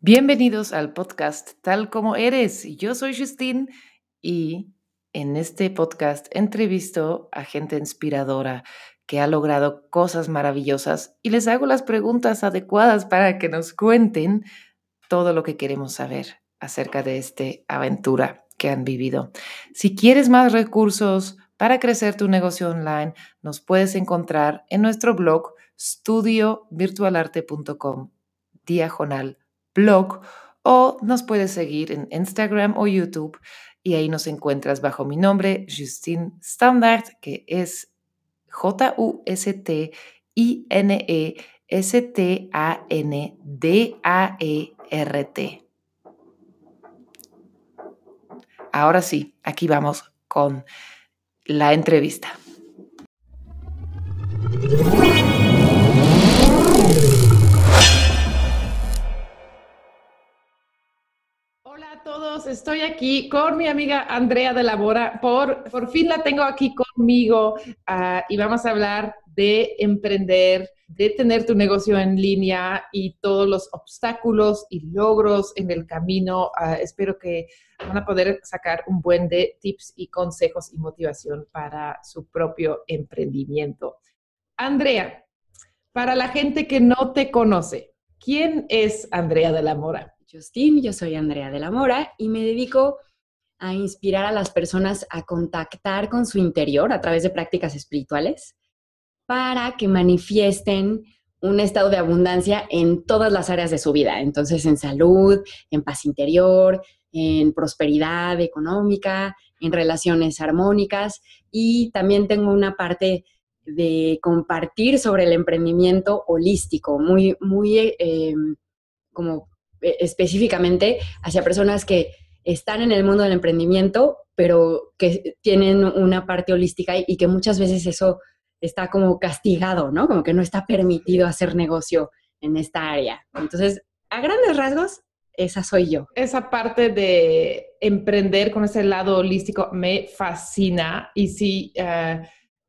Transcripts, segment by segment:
Bienvenidos al podcast Tal como eres. Yo soy Justine y en este podcast entrevisto a gente inspiradora que ha logrado cosas maravillosas y les hago las preguntas adecuadas para que nos cuenten todo lo que queremos saber acerca de esta aventura que han vivido. Si quieres más recursos para crecer tu negocio online, nos puedes encontrar en nuestro blog studiovirtualarte.com diagonal blog o nos puedes seguir en Instagram o YouTube y ahí nos encuentras bajo mi nombre, Justine Standard, que es J-U-S-T-I-N-E-S-T-A-N-D-A-E-R-T. Ahora sí, aquí vamos con la entrevista. Todos, estoy aquí con mi amiga Andrea de la Mora. Por, por fin la tengo aquí conmigo uh, y vamos a hablar de emprender, de tener tu negocio en línea y todos los obstáculos y logros en el camino. Uh, espero que van a poder sacar un buen de tips y consejos y motivación para su propio emprendimiento. Andrea, para la gente que no te conoce, ¿quién es Andrea de la Mora? Justin, yo soy Andrea de la Mora y me dedico a inspirar a las personas a contactar con su interior a través de prácticas espirituales para que manifiesten un estado de abundancia en todas las áreas de su vida. Entonces, en salud, en paz interior, en prosperidad económica, en relaciones armónicas y también tengo una parte de compartir sobre el emprendimiento holístico, muy, muy eh, como específicamente hacia personas que están en el mundo del emprendimiento, pero que tienen una parte holística y, que muchas veces eso está como castigado, ¿no? Como que no está permitido hacer negocio en esta área. Entonces, a grandes rasgos, esa soy yo. Esa parte de emprender con ese lado holístico me fascina y si eh,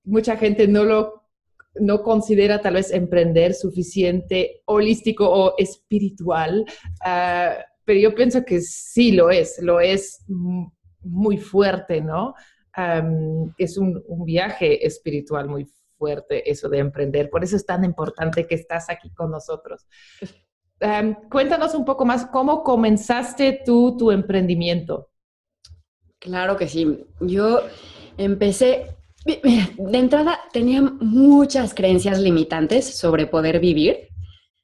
mucha gente no lo no considera tal vez emprender suficiente holístico o espiritual, ah, pero yo pienso que sí lo es, lo es muy fuerte, ¿no? es un, viaje espiritual muy fuerte eso de emprender, por eso es tan importante que estás aquí con nosotros. cuéntanos un poco más, ¿cómo comenzaste tú tu emprendimiento? Claro que sí, yo empecé de entrada tenía muchas creencias limitantes sobre poder vivir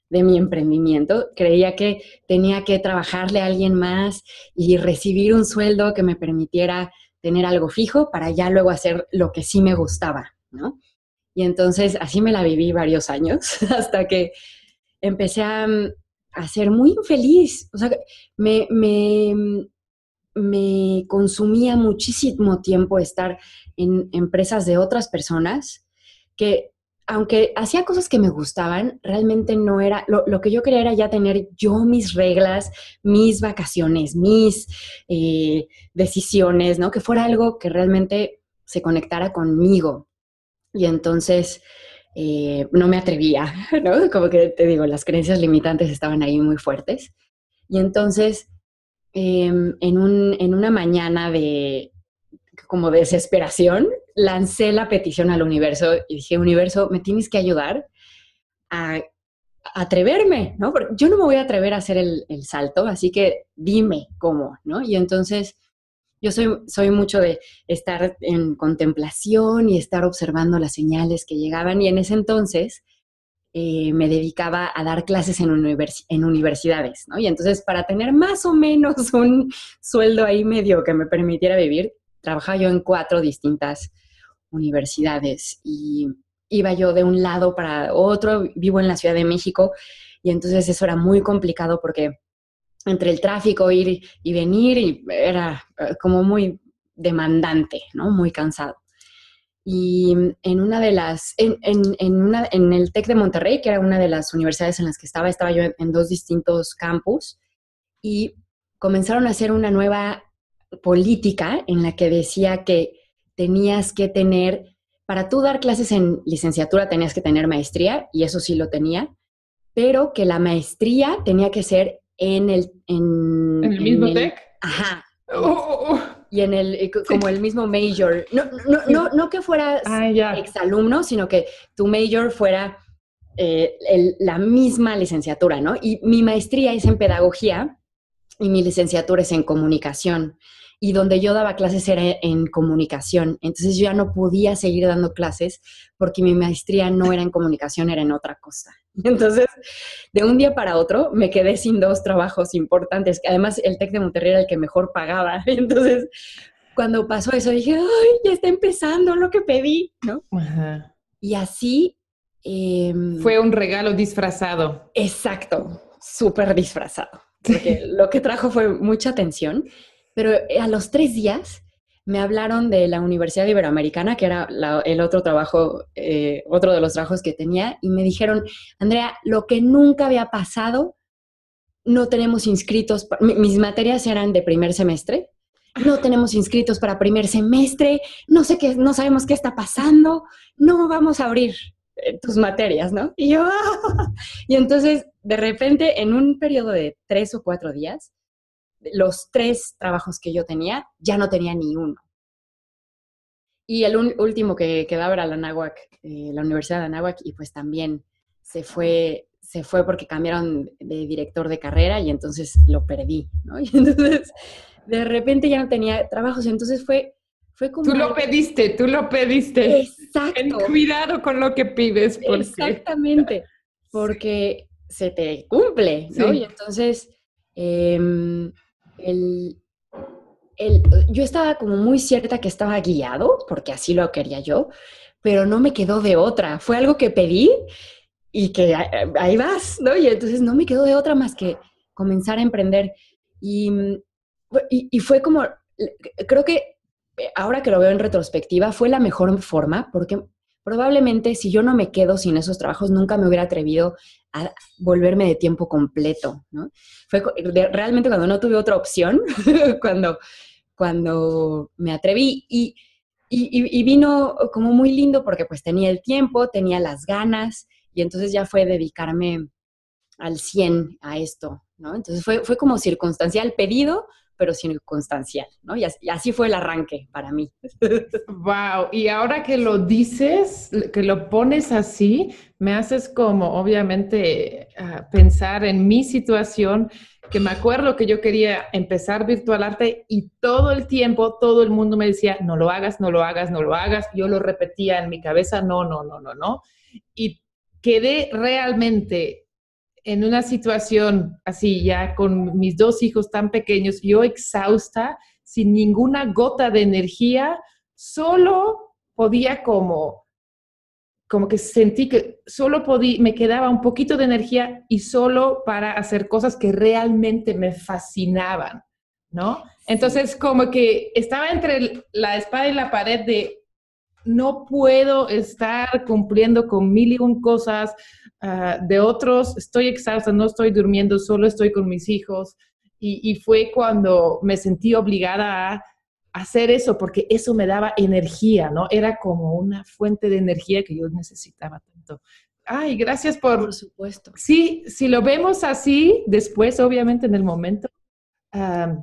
de mi emprendimiento. Creía que tenía que trabajarle a alguien más y recibir un sueldo que me permitiera tener algo fijo para ya luego hacer lo que sí me gustaba, ¿no? Y entonces así me la viví varios años hasta que empecé a, a ser muy infeliz. O sea, me, me, me consumía muchísimo tiempo estar en empresas de otras personas que aunque hacía cosas que me gustaban, realmente no era, lo, que yo quería era ya tener yo mis reglas, mis vacaciones, mis eh, decisiones, ¿no? Que fuera algo que realmente se conectara conmigo. Y entonces eh, no me atrevía, ¿no? Como que te digo, las creencias limitantes estaban ahí muy fuertes. Y entonces Em, en, un, en una mañana de como desesperación, lancé la petición al universo y dije, universo, me tienes que ayudar a, atreverme, ¿no? Porque yo no me voy a atrever a hacer el, el, salto, así que dime cómo, ¿no? Y entonces yo soy, soy mucho de estar en contemplación y estar observando las señales que llegaban y en ese entonces eh, me dedicaba a dar clases en, en universidades, ¿no? Y entonces para tener más o menos un sueldo ahí medio que me permitiera vivir, trabajaba yo en cuatro distintas universidades y iba yo de un lado para otro, vivo en la Ciudad de México y entonces eso era muy complicado porque entre el tráfico, ir y venir, y era eh, como muy demandante, ¿no? Muy cansado. Y en una de las, en, en, una, en el TEC de Monterrey, que era una de las universidades en las que estaba, estaba yo en, dos distintos campus y comenzaron a hacer una nueva política en la que decía que tenías que tener, para tú dar clases en licenciatura tenías que tener maestría, y eso sí lo tenía, pero que la maestría tenía que ser en el... ¿En, el mismo tech? Ajá. Oh, oh, oh. Y en el, como el mismo major. No, no, no, no que fueras ah, exalumno, sino que tu major fuera eh, la misma licenciatura, ¿no? Y mi maestría es en pedagogía y mi licenciatura es en comunicación y donde yo daba clases era en comunicación. Entonces yo ya no podía seguir dando clases porque mi maestría no era en comunicación, era en otra cosa. Entonces, de un día para otro me quedé sin dos trabajos importantes, que además el TEC de Monterrey era el que mejor pagaba. Entonces, cuando pasó eso, dije, ay, ya está empezando lo que pedí, ¿no? Y así... Em, Fue un regalo disfrazado. Exacto, súper disfrazado. Porque lo que trajo fue mucha atención pero a los tres días me hablaron de la Universidad Iberoamericana, que era el otro trabajo, eh, otro de los trabajos que tenía, y me dijeron, Andrea, lo que nunca había pasado, no tenemos inscritos, mis materias eran de primer semestre, no tenemos inscritos para primer semestre, no sé qué, no sabemos qué está pasando, no vamos a abrir eh, tus materias, ¿no? Y yo, y entonces, de repente, en un periodo de tres o cuatro días, los tres trabajos que yo tenía, ya no tenía ni uno. Y el último que quedaba era la Anáhuac, eh, la Universidad de Anáhuac, y pues también se fue, se fue porque cambiaron de director de carrera y entonces lo perdí, ¿no? Y entonces de repente ya no tenía trabajos, entonces fue, fue como... Tú lo pediste, tú lo pediste. Exacto. Ten cuidado con lo que pides. Exactamente, porque se te cumple, ¿no? Y entonces... Em, el, yo estaba como muy cierta que estaba guiado, porque así lo quería yo, pero no me quedó de otra. Fue algo que pedí y que ahí vas, ¿no? Y entonces no me quedó de otra más que comenzar a emprender. Y, y, fue como, creo que ahora que lo veo en retrospectiva, fue la mejor forma, porque probablemente si yo no me quedo sin esos trabajos, nunca me hubiera atrevido volverme de tiempo completo, ¿no? Fue realmente cuando no tuve otra opción, cuando, cuando me atreví y, y, vino como muy lindo porque pues tenía el tiempo, tenía las ganas y entonces ya fue dedicarme al 100 a esto, ¿no? Entonces fue, fue como circunstancial pedido, pero circunstancial, ¿no? Y así, fue el arranque para mí. Wow, y ahora que lo dices, que lo pones así, me haces como obviamente ah, pensar en mi situación, que me acuerdo que yo quería empezar virtual arte y todo el tiempo todo el mundo me decía, no lo hagas, no lo hagas, no lo hagas. Yo lo repetía en mi cabeza, no, no, no, no, no. Y quedé realmente en una situación así, ya con mis dos hijos tan pequeños, yo exhausta, sin ninguna gota de energía, solo podía como, como que sentí que solo podía, me quedaba un poquito de energía y solo para hacer cosas que realmente me fascinaban, ¿no? Entonces, como que estaba entre la espada y la pared de no puedo estar cumpliendo con mil y un cosas ah, de otros, estoy exhausta, no estoy durmiendo, solo estoy con mis hijos. Y, fue cuando me sentí obligada a hacer eso, porque eso me daba energía, ¿no? Era como una fuente de energía que yo necesitaba tanto. Ay, gracias por... Por supuesto. Sí, si lo vemos así, después, obviamente, en el momento, ah,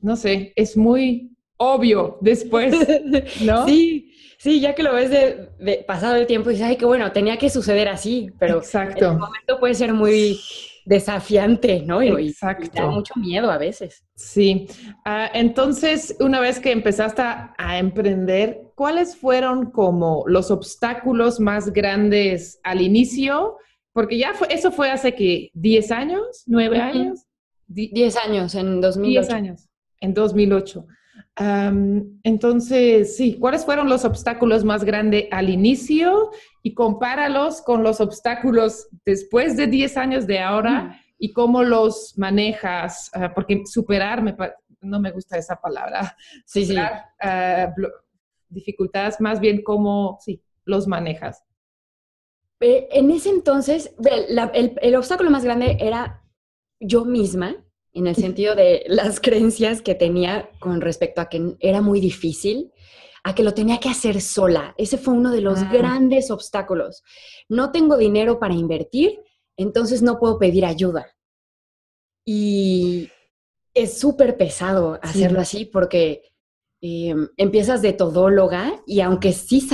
no sé, es muy obvio después, ¿no? Sí, Sí, ya que lo ves de, pasado el tiempo, dices, ay, qué bueno, tenía que suceder así, pero Exacto. el momento puede ser muy desafiante, ¿no? Y, Exacto. da mucho miedo a veces. Sí. Ah, entonces, una vez que empezaste a emprender, ¿cuáles fueron como los obstáculos más grandes al inicio? Porque ya fue, eso fue hace que 10 años, 9 años. 10 años, en 2008. 10 años, en 2008 entonces, sí, ¿cuáles fueron los obstáculos más grandes al inicio? Y compáralos con los obstáculos después de 10 años de ahora y cómo los manejas, ah, porque superar, no me gusta esa palabra. Sí, sí. Ah, dificultades, más bien cómo, sí, los manejas. Eh, en ese entonces, el obstáculo más grande era yo misma, en el sentido de las creencias que tenía con respecto a que era muy difícil, a que lo tenía que hacer sola. Ese fue uno de los ah. grandes obstáculos. No tengo dinero para invertir, entonces no puedo pedir ayuda. Y es súper pesado hacerlo así porque eh, empiezas de todóloga y aunque sí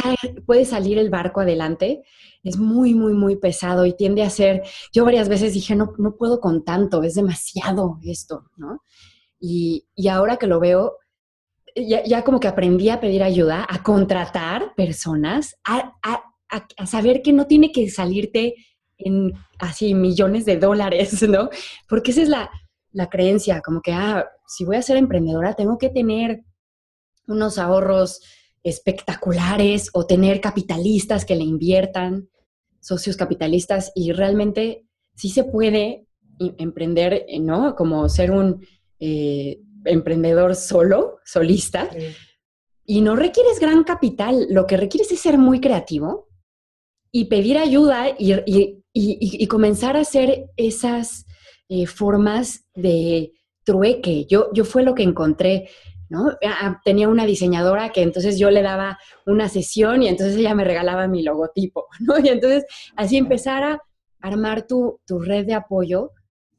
puede salir el barco adelante, es muy, muy, muy pesado y tiende a ser, yo varias veces dije, no, no puedo con tanto, es demasiado esto, ¿no? Y, ahora que lo veo, ya, como que aprendí a pedir ayuda, a contratar personas, a, a saber que no tiene que salirte en así millones de dólares, ¿no? Porque esa es la, la creencia, como que, ah, si voy a ser emprendedora, tengo que tener unos ahorros espectaculares o tener capitalistas que le inviertan, socios capitalistas, y realmente sí se puede emprender, ¿no? Como ser un eh, emprendedor solo, solista, y no requieres gran capital, lo que requieres es ser muy creativo y pedir ayuda y comenzar a hacer esas eh, formas de trueque. Yo, yo fue lo que encontré, ¿no? Ah, ah, tenía una diseñadora que entonces yo le daba una sesión y entonces ella me regalaba mi logotipo, ¿no? Y entonces así empezar a armar tu, red de apoyo,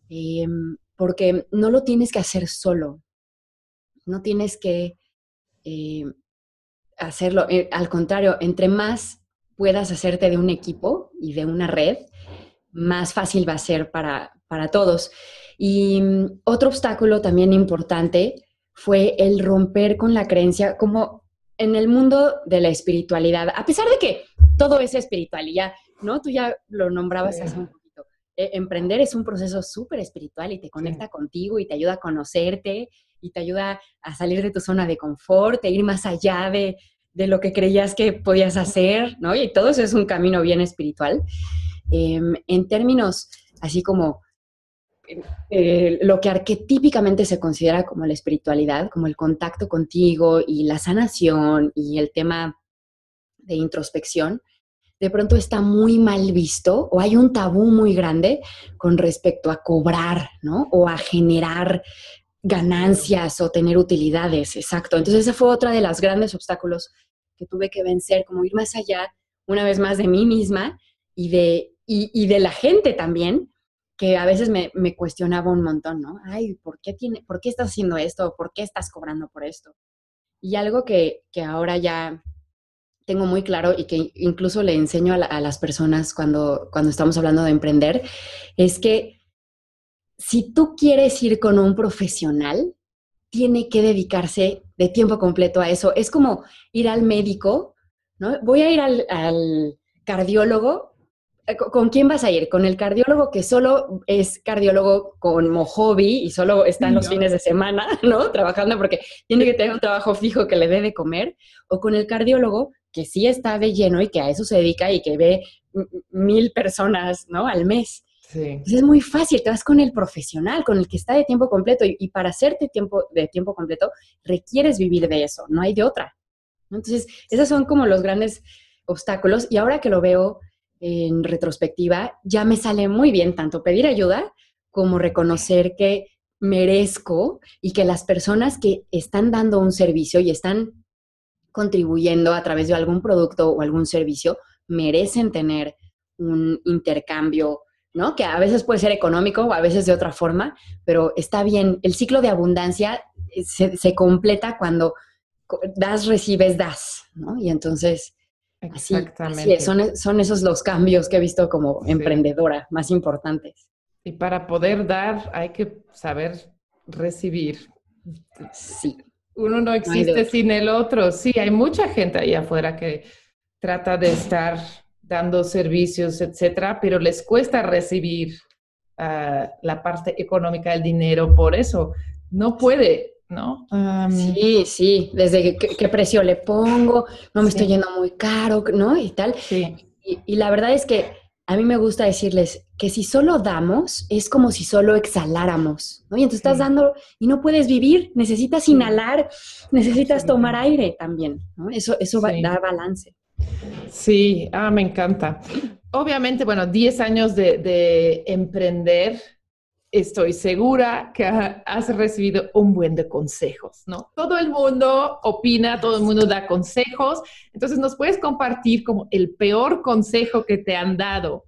em, porque no lo tienes que hacer solo, no tienes que em, hacerlo, eh, al contrario, entre más puedas hacerte de un equipo y de una red, más fácil va a ser para, para todos. Y mm, otro obstáculo también importante fue el romper con la creencia, como en el mundo de la espiritualidad, a pesar de que todo es espiritualidad, ¿no? Tú ya lo nombrabas hace un poquito. E, emprender es un proceso súper espiritual y te conecta contigo y te ayuda a conocerte y te ayuda a salir de tu zona de confort, e ir más allá de, de lo que creías que podías hacer, ¿no? Y todo eso es un camino bien espiritual. Em, en términos así como eh, lo que arquetípicamente se considera como la espiritualidad, como el contacto contigo y la sanación y el tema de introspección, de pronto está muy mal visto o hay un tabú muy grande con respecto a cobrar, ¿no? O a generar ganancias o tener utilidades, exacto. Entonces ese fue otra de los grandes obstáculos que tuve que vencer, como ir más allá, una vez más, de mí misma y de, y de la gente también, que a veces me, cuestionaba un montón, ¿no? Ay, ¿por qué, tiene, ¿por qué estás haciendo esto? ¿Por qué estás cobrando por esto? Y algo que, ahora ya tengo muy claro y que incluso le enseño a, las personas cuando, cuando estamos hablando de emprender, es que si tú quieres ir con un profesional, tiene que dedicarse de tiempo completo a eso. Es como ir al médico, ¿no? Voy a ir al, cardiólogo ¿Con quién vas a ir? ¿Con el cardiólogo que solo es cardiólogo como hobby y solo está en los fines de semana, ¿no? Trabajando porque tiene que tener un trabajo fijo que le dé de comer. ¿O con el cardiólogo que sí está de lleno y que a eso se dedica y que ve mil personas, ¿no? Al mes. Sí. es muy fácil, te vas con el profesional, con el que está de tiempo completo y, para hacerte tiempo de tiempo completo requieres vivir de eso, no hay de otra. Entonces, esos son como los grandes obstáculos y ahora que lo veo en retrospectiva, ya me sale muy bien tanto pedir ayuda como reconocer que merezco y que las personas que están dando un servicio y están contribuyendo a través de algún producto o algún servicio merecen tener un intercambio, ¿no? Que a veces puede ser económico o a veces de otra forma, pero está bien. El ciclo de abundancia eh, se, se completa cuando das, recibes, das, ¿no? Y entonces Exactamente. son, son, esos los cambios que he visto como emprendedora más importantes. Y para poder dar hay que saber recibir. Sí. Uno no existe sin el otro. Sí, hay mucha gente ahí afuera que trata de estar dando servicios, etcétera, pero les cuesta recibir ah, la parte económica del dinero. Por eso no puede ¿no? sí, sí, desde qué, precio le pongo, no me estoy yendo muy caro, ¿no? Y tal. Sí. Y, la verdad es que a mí me gusta decirles que si solo damos, es como si solo exhaláramos, ¿no? Y entonces estás dando y no puedes vivir, necesitas inhalar, necesitas tomar aire también, ¿no? Eso, eso va, da balance. Sí, ah, me encanta. Obviamente, bueno, 10 años de, de emprender estoy segura que has recibido un buen de consejos, ¿no? Todo el mundo opina, todo el mundo da consejos, entonces nos puedes compartir como el peor consejo que te han dado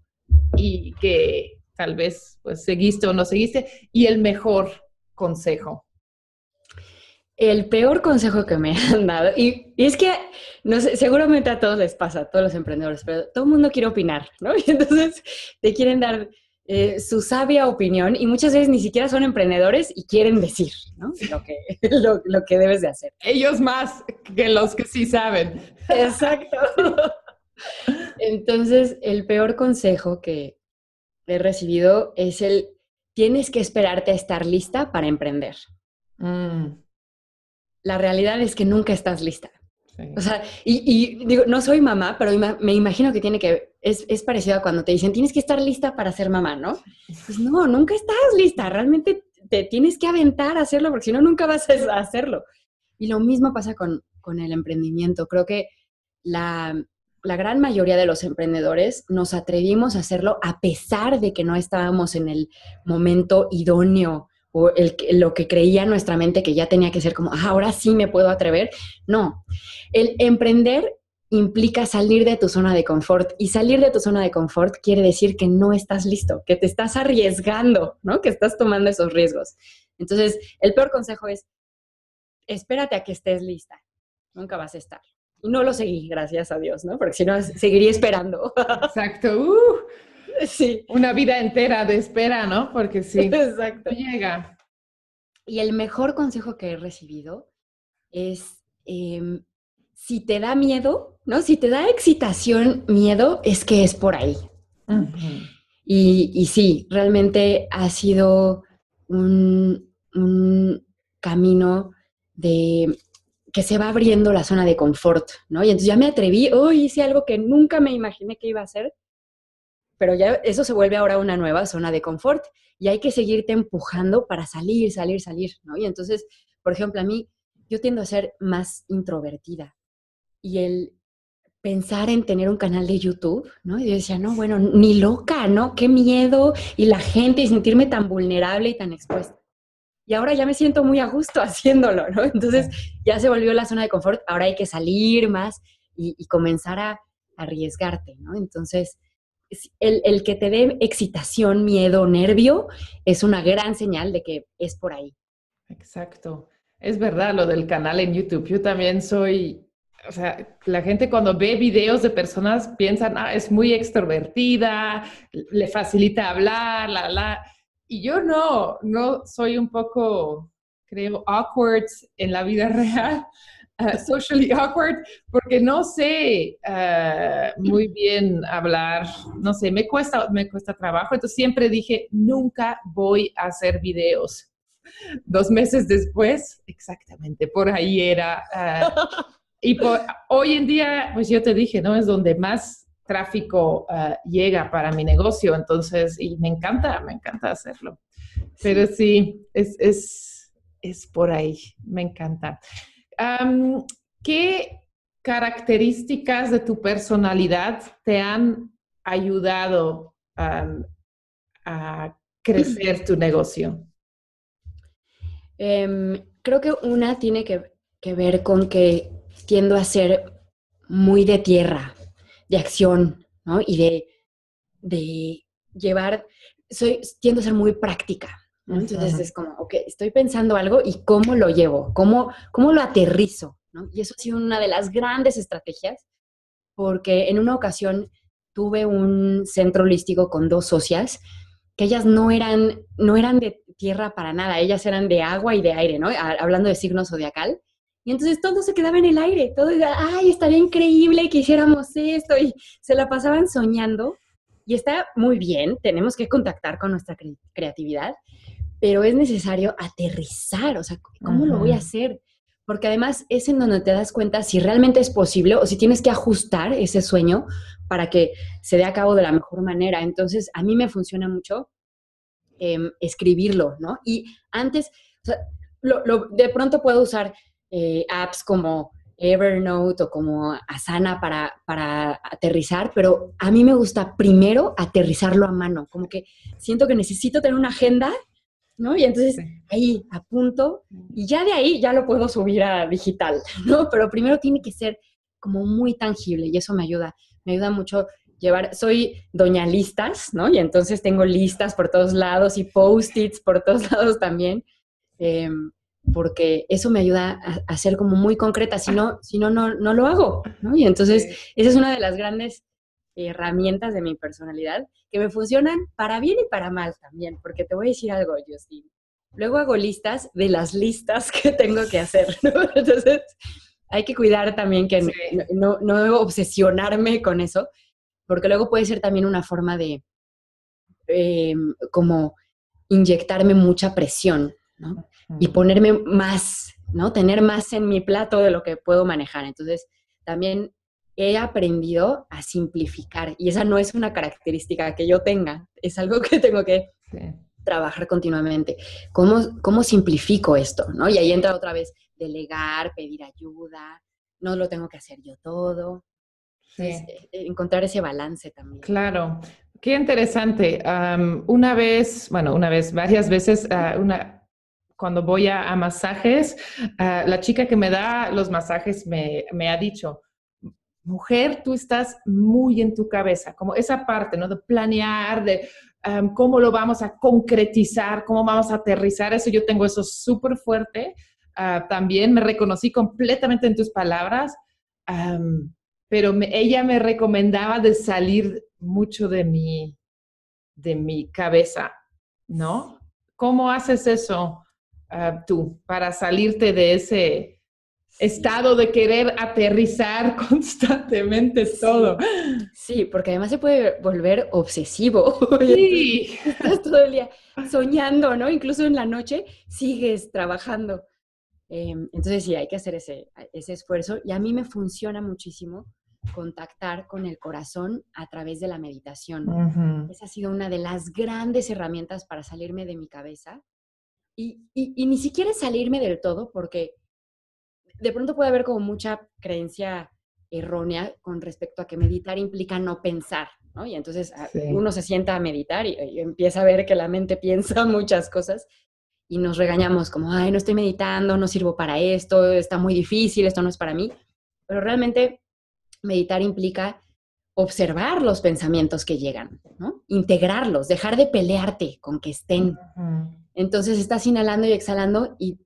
y que tal vez pues seguiste o no seguiste, y el mejor consejo. El peor consejo que me han dado, y, es que no seguramente a todos les pasa, a todos los emprendedores, pero todo el mundo quiere opinar, ¿no? Y entonces te quieren dar eh, su sabia opinión y muchas veces ni siquiera son emprendedores y quieren decir ¿no? lo, que, lo, que debes de hacer. Ellos más que los que sí saben. Exacto. Entonces, el peor consejo que he recibido es el, tienes que esperarte a estar lista para emprender. Mm. La realidad es que nunca estás lista. O sea, y, digo, no soy mamá, pero me imagino que tiene que, es, es, parecido a cuando te dicen, tienes que estar lista para ser mamá, ¿no? Pues no, nunca estás lista, realmente te tienes que aventar a hacerlo, porque si no, nunca vas a hacerlo. Y lo mismo pasa con, con el emprendimiento. Creo que la, la gran mayoría de los emprendedores nos atrevimos a hacerlo a pesar de que no estábamos en el momento idóneo o el, lo que creía nuestra mente que ya tenía que ser como, ah, ahora sí me puedo atrever. No, el emprender implica salir de tu zona de confort y salir de tu zona de confort quiere decir que no estás listo, que te estás arriesgando, ¿no? Que estás tomando esos riesgos. Entonces, el peor consejo es, espérate a que estés lista, nunca vas a estar. Y no lo seguí, gracias a Dios, ¿no? Porque si no, seguiría esperando. Exacto. Uh. Sí. Una vida entera de espera, ¿no? Porque sí. Exacto. Llega. Y el mejor consejo que he recibido es, em, si te da miedo, ¿no? Si te da excitación, miedo, es que es por ahí. y, y, sí, realmente ha sido un, un camino de que se va abriendo la zona de confort, ¿no? Y entonces ya me atreví, hoy hice algo que nunca me imaginé que iba a hacer pero ya eso se vuelve ahora una nueva zona de confort y hay que seguirte empujando para salir, salir, salir, ¿no? Y entonces, por ejemplo, a mí, yo tiendo a ser más introvertida y el pensar en tener un canal de YouTube, ¿no? Y yo decía, no, bueno, ni loca, ¿no? Qué miedo y la gente y sentirme tan vulnerable y tan expuesta. Y ahora ya me siento muy a gusto haciéndolo, ¿no? Entonces ya se volvió la zona de confort, ahora hay que salir más y, comenzar a arriesgarte, ¿no? Entonces, el, que te dé excitación, miedo, nervio, es una gran señal de que es por ahí. Exacto. Es verdad lo del canal en YouTube. Yo también soy, o sea, la gente cuando ve videos de personas piensan, ah, es muy extrovertida, le facilita hablar, la, la. Y yo no, no soy un poco, creo, awkward en la vida real. Uh, socially awkward porque no sé uh, muy bien hablar, no sé, me cuesta, me cuesta trabajo, entonces siempre dije, nunca voy a hacer videos. Dos meses después, exactamente, por ahí era. Uh, y hoy en día, pues yo te dije, ¿no? Es donde más tráfico llega para mi negocio, entonces, y me encanta, me encanta hacerlo. Pero sí, es, es, es por ahí, me encanta. ¿Qué características de tu personalidad te han ayudado a crecer tu negocio? Em, creo que una tiene que, ver con que tiendo a ser muy de tierra, de acción, ¿no? Y de, de llevar, soy, tiendo a ser muy práctica. Entonces es como, ok, estoy pensando algo y cómo lo llevo, cómo, cómo lo aterrizo, ¿no? Y eso ha sido una de las grandes estrategias, porque en una ocasión tuve un centro holístico con dos socias que ellas no eran, no eran de tierra para nada, ellas eran de agua y de aire, ¿no? Hablando de signos zodiacal. Y entonces todo se quedaba en el aire, todo era, ay, estaría increíble que hiciéramos esto, y se la pasaban soñando. Y está muy bien, tenemos que contactar con nuestra creatividad, pero es necesario aterrizar, o sea, ¿cómo lo voy a hacer? Porque además es en donde te das cuenta si realmente es posible o si tienes que ajustar ese sueño para que se dé a cabo de la mejor manera. Entonces, a mí me funciona mucho em, escribirlo, ¿no? Y antes, o sea, de pronto puedo usar eh, apps como Evernote o como Asana para, para aterrizar, pero a mí me gusta primero aterrizarlo a mano, como que siento que necesito tener una agenda ¿no? Y entonces ahí apunto y ya de ahí ya lo puedo subir a digital, ¿no? Pero primero tiene que ser como muy tangible y eso me ayuda. Me ayuda mucho llevar, soy doña listas, ¿no? Y entonces tengo listas por todos lados y post-its por todos lados también, em, porque eso me ayuda a, ser como muy concreta, si no, si no, no, no lo hago, ¿no? Y entonces esa es una de las grandes herramientas de mi personalidad que me funcionan para bien y para mal también, porque te voy a decir algo, Justin. Luego hago listas de las listas que tengo que hacer, ¿no? Entonces, hay que cuidar también que no, no, obsesionarme con eso, porque luego puede ser también una forma de em, como inyectarme mucha presión, ¿no? Y ponerme más, ¿no? Tener más en mi plato de lo que puedo manejar. Entonces, también he aprendido a simplificar y esa no es una característica que yo tenga, es algo que tengo que trabajar continuamente. ¿Cómo, ¿Cómo simplifico esto? ¿no? Y ahí entra otra vez delegar, pedir ayuda, no lo tengo que hacer yo todo. Eh, encontrar ese balance también. Claro, qué interesante. una vez, bueno, una vez, varias veces, ah, una, cuando voy a, masajes, ah, la chica que me da los masajes me, me ha dicho, mujer, tú estás muy en tu cabeza, como esa parte, ¿no? De planear, de cómo lo vamos a concretizar, cómo vamos a aterrizar, eso yo tengo eso súper fuerte. Ah, también me reconocí completamente en tus palabras, pero ella me recomendaba de salir mucho de mi, de mi cabeza, ¿no? ¿Cómo haces eso ah, tú para salirte de ese estado de querer aterrizar constantemente todo. Sí, porque además se puede volver obsesivo. Sí. Estás todo el día soñando, ¿no? Incluso en la noche sigues trabajando. Em, entonces sí, hay que hacer ese, ese esfuerzo y a mí me funciona muchísimo contactar con el corazón a través de la meditación. Esa ha sido una de las grandes herramientas para salirme de mi cabeza y, y ni siquiera salirme del todo porque de pronto puede haber como mucha creencia errónea con respecto a que meditar implica no pensar, ¿no? Y entonces ah, uno se sienta a meditar y, empieza a ver que la mente piensa muchas cosas y nos regañamos como, ay, no estoy meditando, no sirvo para esto, está muy difícil, esto no es para mí. Pero realmente meditar implica observar los pensamientos que llegan, ¿no? Integrarlos, dejar de pelearte con que estén. Entonces estás inhalando y exhalando y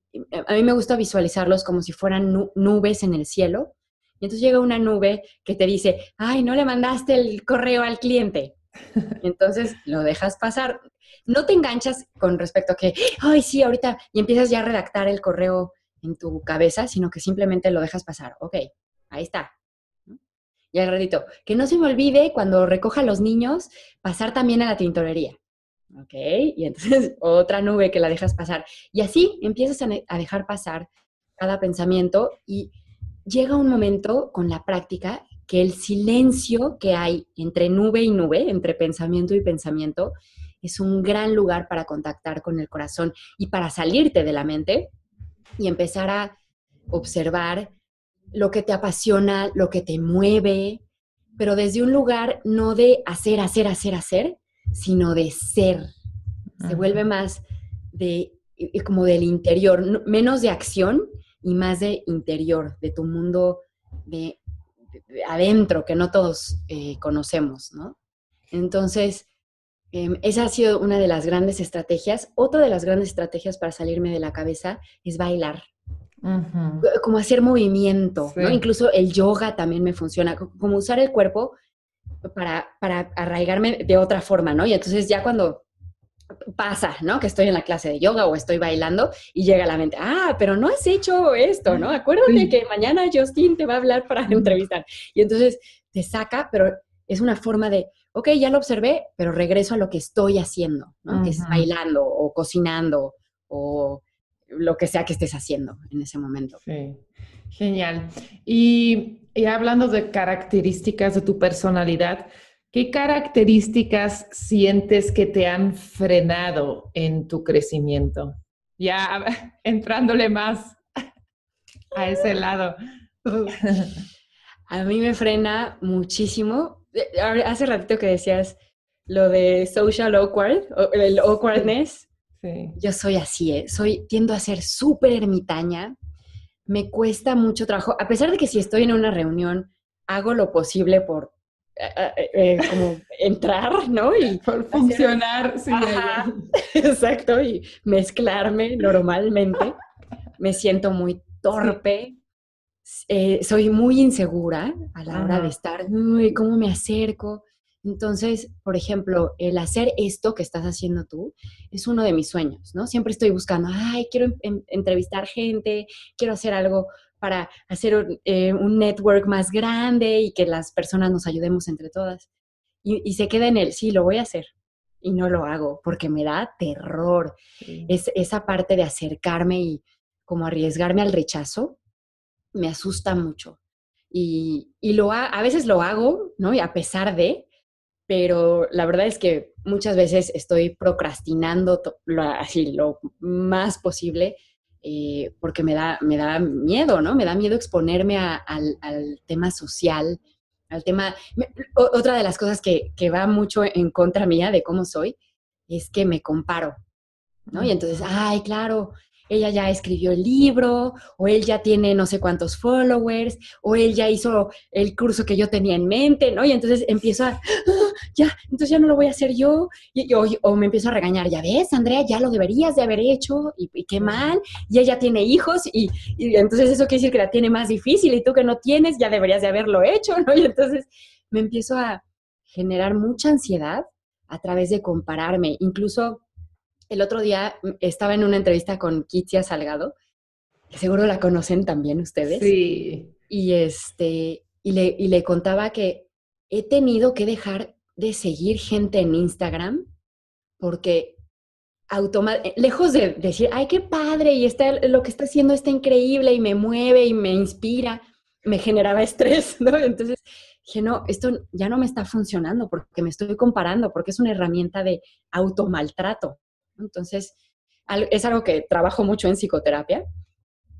a mí me gusta visualizarlos como si fueran nubes en el cielo. Y entonces llega una nube que te dice, ay, no le mandaste el correo al cliente. Entonces lo dejas pasar. No te enganchas con respecto a que, ay, sí, ahorita, y empiezas ya a redactar el correo en tu cabeza, sino que simplemente lo dejas pasar. Ok, ahí está. Y al ratito, que no se me olvide cuando recoja a los niños, pasar también a la tintorería. ¿Ok? Y entonces otra nube que la dejas pasar. Y así empiezas a, dejar pasar cada pensamiento y llega un momento con la práctica que el silencio que hay entre nube y nube, entre pensamiento y pensamiento, es un gran lugar para contactar con el corazón y para salirte de la mente y empezar a observar lo que te apasiona, lo que te mueve, pero desde un lugar no de hacer, hacer, hacer, hacer, sino de ser. Se vuelve más de como del interior, menos de acción y más de interior, de tu mundo de, adentro que no todos eh, conocemos, ¿no? Entonces, em, esa ha sido una de las grandes estrategias. Otra de las grandes estrategias para salirme de la cabeza es bailar. Como hacer movimiento, ¿no? Incluso el yoga también me funciona, como usar el cuerpo para, para arraigarme de otra forma, ¿no? Y entonces ya cuando pasa, ¿no? Que estoy en la clase de yoga o estoy bailando y llega a la mente, ah, pero no has hecho esto, ¿no? Acuérdate que mañana Justin te va a hablar para entrevistar. Y entonces te saca, pero es una forma de, ok, ya lo observé, pero regreso a lo que estoy haciendo, ¿no? Que es bailando o cocinando o lo que sea que estés haciendo en ese momento. Sí, genial. Y, hablando de características de tu personalidad, ¿qué características sientes que te han frenado en tu crecimiento? Ya entrándole más a ese lado. A mí me frena muchísimo. Eh, hace ratito que decías lo de social awkward, el awkwardness. Yo soy así, ¿eh? soy, tiendo a ser súper ermitaña, me cuesta mucho trabajo, a pesar de que si estoy en una reunión, hago lo posible por eh, eh, como entrar, ¿no? Y por funcionar, sí. exacto, y mezclarme normalmente. Me siento muy torpe, soy muy insegura a la hora de estar, uy, ¿cómo me acerco? Entonces, por ejemplo, el hacer esto que estás haciendo tú es uno de mis sueños, ¿no? Siempre estoy buscando, ay, quiero entrevistar gente, quiero hacer algo para hacer eh, un network más grande y que las personas nos ayudemos entre todas. Y, se queda en el, sí, lo voy a hacer. Y no lo hago porque me da terror. Es, esa parte de acercarme y como arriesgarme al rechazo me asusta mucho. Y, y lo a veces lo hago, ¿no? Y a pesar de, pero la verdad es que muchas veces estoy procrastinando lo, así lo más posible eh, porque me da, me da miedo, ¿no? Me da miedo exponerme al, tema social, al tema... otra de las cosas que, que, va mucho en contra mía de cómo soy es que me comparo, ¿no? Y entonces, ay, claro, ella ya escribió el libro, o él ya tiene no sé cuántos followers, o él ya hizo el curso que yo tenía en mente, ¿no? Y entonces empiezo a, ah, ya, entonces ya no lo voy a hacer yo, y, o, me empiezo a regañar, ya ves, Andrea, ya lo deberías de haber hecho, y, qué mal, y ella tiene hijos, y, y, entonces eso quiere decir que la tiene más difícil, y tú que no tienes, ya deberías de haberlo hecho, ¿no? Y entonces me empiezo a generar mucha ansiedad a través de compararme, incluso el otro día mm, estaba en una entrevista con Kitia Salgado, que seguro la conocen también ustedes. Sí. Y, este, y, le, y le contaba que he tenido que dejar de seguir gente en Instagram porque lejos de decir, ay, qué padre, y está, lo que está haciendo está increíble y me mueve y me inspira, me generaba estrés, ¿no? Entonces dije, no, esto ya no me está funcionando porque me estoy comparando, porque es una herramienta de automaltrato. Entonces, es algo que trabajo mucho en psicoterapia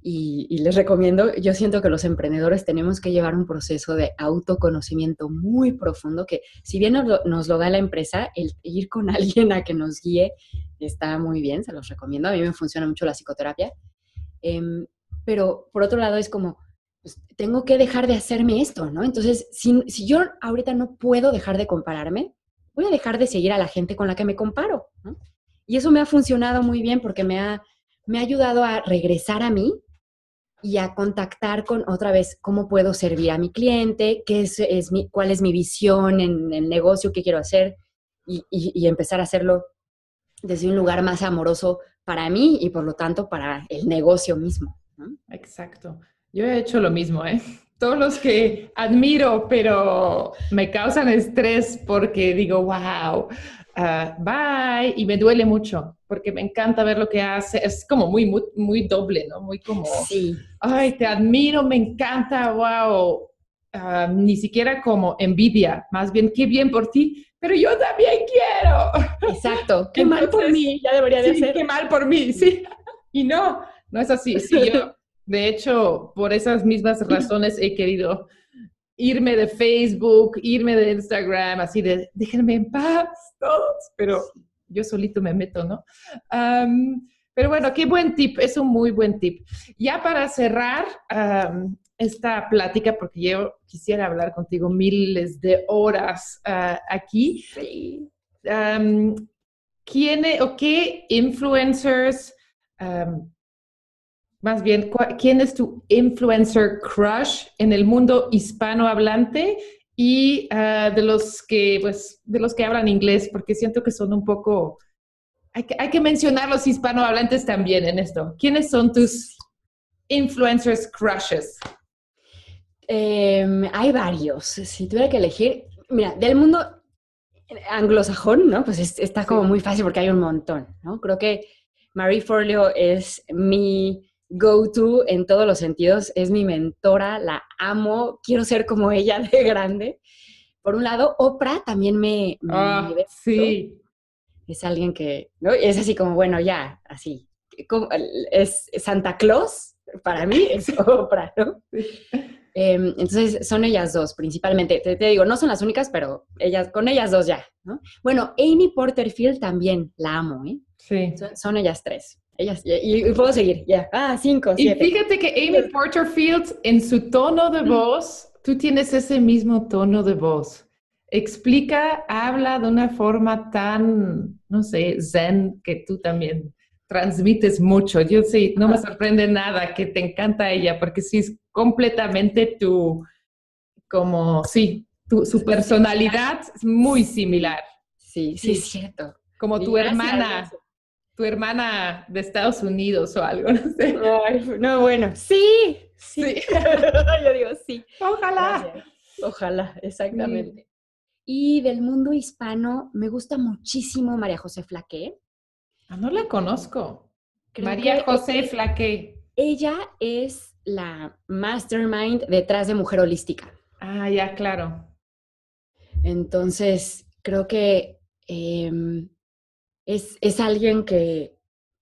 y, les recomiendo, yo siento que los emprendedores tenemos que llevar un proceso de autoconocimiento muy profundo que si bien nos lo, da la empresa, el ir con alguien a que nos guíe está muy bien, se los recomiendo, a mí me funciona mucho la psicoterapia, em, pero por otro lado es como, pues, tengo que dejar de hacerme esto, ¿no? Entonces, si, si yo ahorita no puedo dejar de compararme, voy a dejar de seguir a la gente con la que me comparo, ¿no? Y eso me ha funcionado muy bien porque me ha, me ha ayudado a regresar a mí y a contactar con otra vez cómo puedo servir a mi cliente, qué es, es mi, cuál es mi visión en el negocio que quiero hacer y, empezar a hacerlo desde un lugar más amoroso para mí y por lo tanto para el negocio mismo. Exacto. Yo he hecho lo mismo, ¿eh? Todos los que admiro, pero me causan estrés porque digo, wow, Ah, bye, y me duele mucho, porque me encanta ver lo que hace, es como muy, muy, doble, ¿no? Muy como, sí. ay, te admiro, me encanta, wow, ah, ni siquiera como envidia, más bien, qué bien por ti, pero yo también quiero. Exacto, qué mal por mí, ya debería de ser. Qué mal por mí, sí. Y no, no es así, sí, yo, de hecho, por esas mismas razones he querido irme de Facebook, irme de Instagram, así de, déjenme en paz todos, pero yo solito me meto, ¿no? pero bueno, qué buen tip, es un muy buen tip. Ya para cerrar esta plática, porque yo quisiera hablar contigo miles de horas ah, aquí, ¿quién e, o qué influencers más bien, ¿quién es tu influencer crush en el mundo hispanohablante y ah, de los que, pues, de los que hablan inglés? Porque siento que son un poco, hay que, hay que mencionar los hispanohablantes también en esto. ¿Quiénes son tus influencers crushes? Em, hay varios. Si tuviera que elegir, mira, del mundo anglosajón, ¿no? Pues está como muy fácil porque hay un montón, ¿no? Creo que Marie Forleo es mi go-to en todos los sentidos, es mi mentora, la amo, quiero ser como ella de grande. Por un lado, Oprah también me... Ah, sí. Es alguien que, ¿no? Es así como, bueno, ya, así. es Santa Claus, para mí es Oprah, ¿no? Em, entonces, son ellas dos, principalmente. Te, digo, no son las únicas, pero ellas, con ellas dos ya, ¿no? Bueno, Amy Porterfield también la amo, ¿eh? Sí. son ellas tres. Ellas, y, puedo seguir, ya. Ah, cinco, siete. Y fíjate que Amy Porterfield, en su tono de voz, tú tienes ese mismo tono de voz. explica, habla de una forma tan, no sé, zen, que tú también transmites mucho. Yo sí, no me sorprende nada que te encanta ella, porque sí es completamente tu, como, sí, tu, su personalidad es muy similar. Sí, sí, es cierto. Como tu hermana, tu hermana de Estados Unidos o algo, no sé. no, bueno, sí, sí. Yo digo sí. Ojalá. Ojalá, exactamente. Y del mundo hispano, me gusta muchísimo María José Flaqué. Ah, no la conozco. María José Flaqué. Ella es la mastermind detrás de Mujer Holística. Ah, ya, claro. Entonces, creo que em, es, es alguien que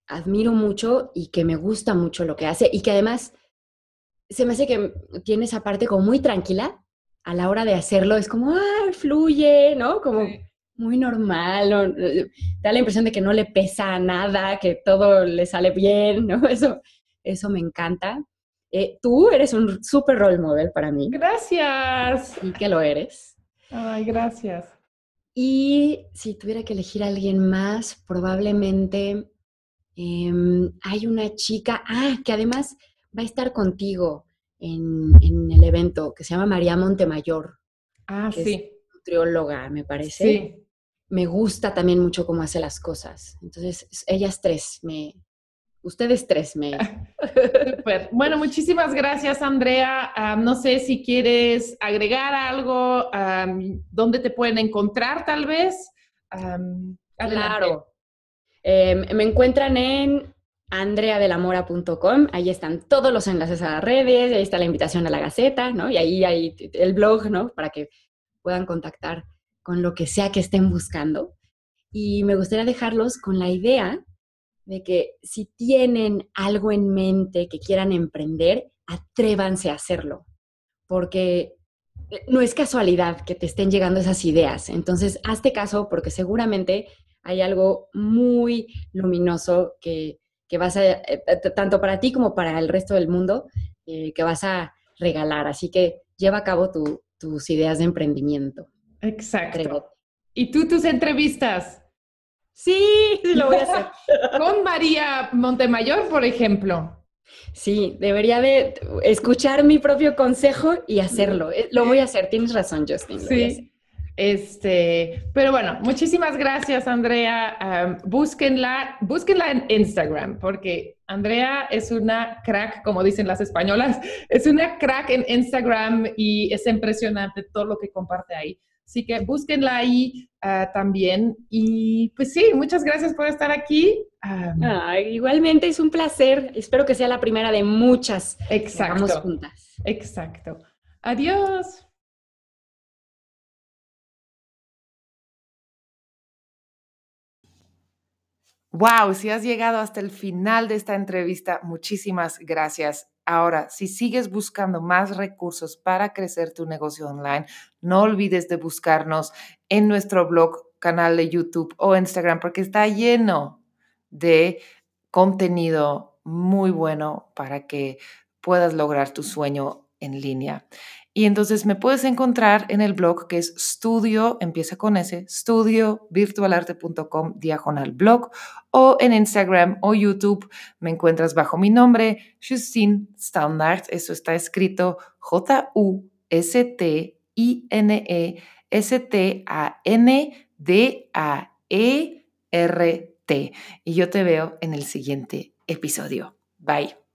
admiro mucho y que me gusta mucho lo que hace y que además se me hace que tiene esa parte como muy tranquila, a la hora de hacerlo es como, ah, fluye, ¿no? Como muy normal, da la impresión de que no le pesa nada, que todo le sale bien, ¿no? Eso, eso me encanta. Eh, tú eres un súper role model para mí. Gracias. Y que lo eres. Ay, gracias. Y si tuviera que elegir a alguien más, probablemente em, hay una chica, ah, que además va a estar contigo en, el evento, que se llama María Montemayor. Ah, sí. Es nutrióloga, me parece. Sí. Me gusta también mucho cómo hace las cosas. Entonces, ellas tres, me, ustedes tres me... Super. Bueno, muchísimas gracias, Andrea. no sé si quieres agregar algo, dónde te pueden encontrar tal vez. claro. Em, me encuentran en andreadelamora.com, ahí están todos los enlaces a las redes, ahí está la invitación a la Gaceta, ¿no? Y ahí hay el blog, ¿no? Para que puedan contactar con lo que sea que estén buscando. Y me gustaría dejarlos con la idea de que si tienen algo en mente que quieran emprender, atrévanse a hacerlo, porque eh, no es casualidad que te estén llegando esas ideas. Entonces, hazte caso porque seguramente hay algo muy luminoso que, que vas a, eh, tanto para ti como para el resto del mundo, eh, que vas a regalar. Así que lleva a cabo tus ideas de emprendimiento. Exacto. ¿Y tú tus entrevistas? Sí, sí lo voy a hacer. Con María Montemayor, por ejemplo. Sí, debería de escuchar mi propio consejo y hacerlo. Eh, lo voy a hacer, tienes razón, Justin. sí. Este, pero bueno, muchísimas gracias, Andrea. búsquenla, búsquenla en Instagram, porque Andrea es una crack, como dicen las españolas, es una crack en Instagram y es impresionante todo lo que comparte ahí. Así que búsquenla ahí ah, también. Y pues sí, muchas gracias por estar aquí. igualmente es un placer. Espero que sea la primera de muchas. Exacto. juntas. Exacto. Adiós. Wow, si has llegado hasta el final de esta entrevista, muchísimas gracias. Ahora, si sigues buscando más recursos para crecer tu negocio online, no olvides de buscarnos en nuestro blog, canal de YouTube o Instagram, porque está lleno de contenido muy bueno para que puedas lograr tu sueño en línea. Y entonces me puedes encontrar en el blog que es estudio, empieza con ese, estudiovirtualarte.com diagonal blog o en Instagram o YouTube me encuentras bajo mi nombre, Justine Standard, eso está escrito J-U-S-T-I-N-E S-T-A-N-D-A-E-R-T. Y yo te veo en el siguiente episodio. Bye.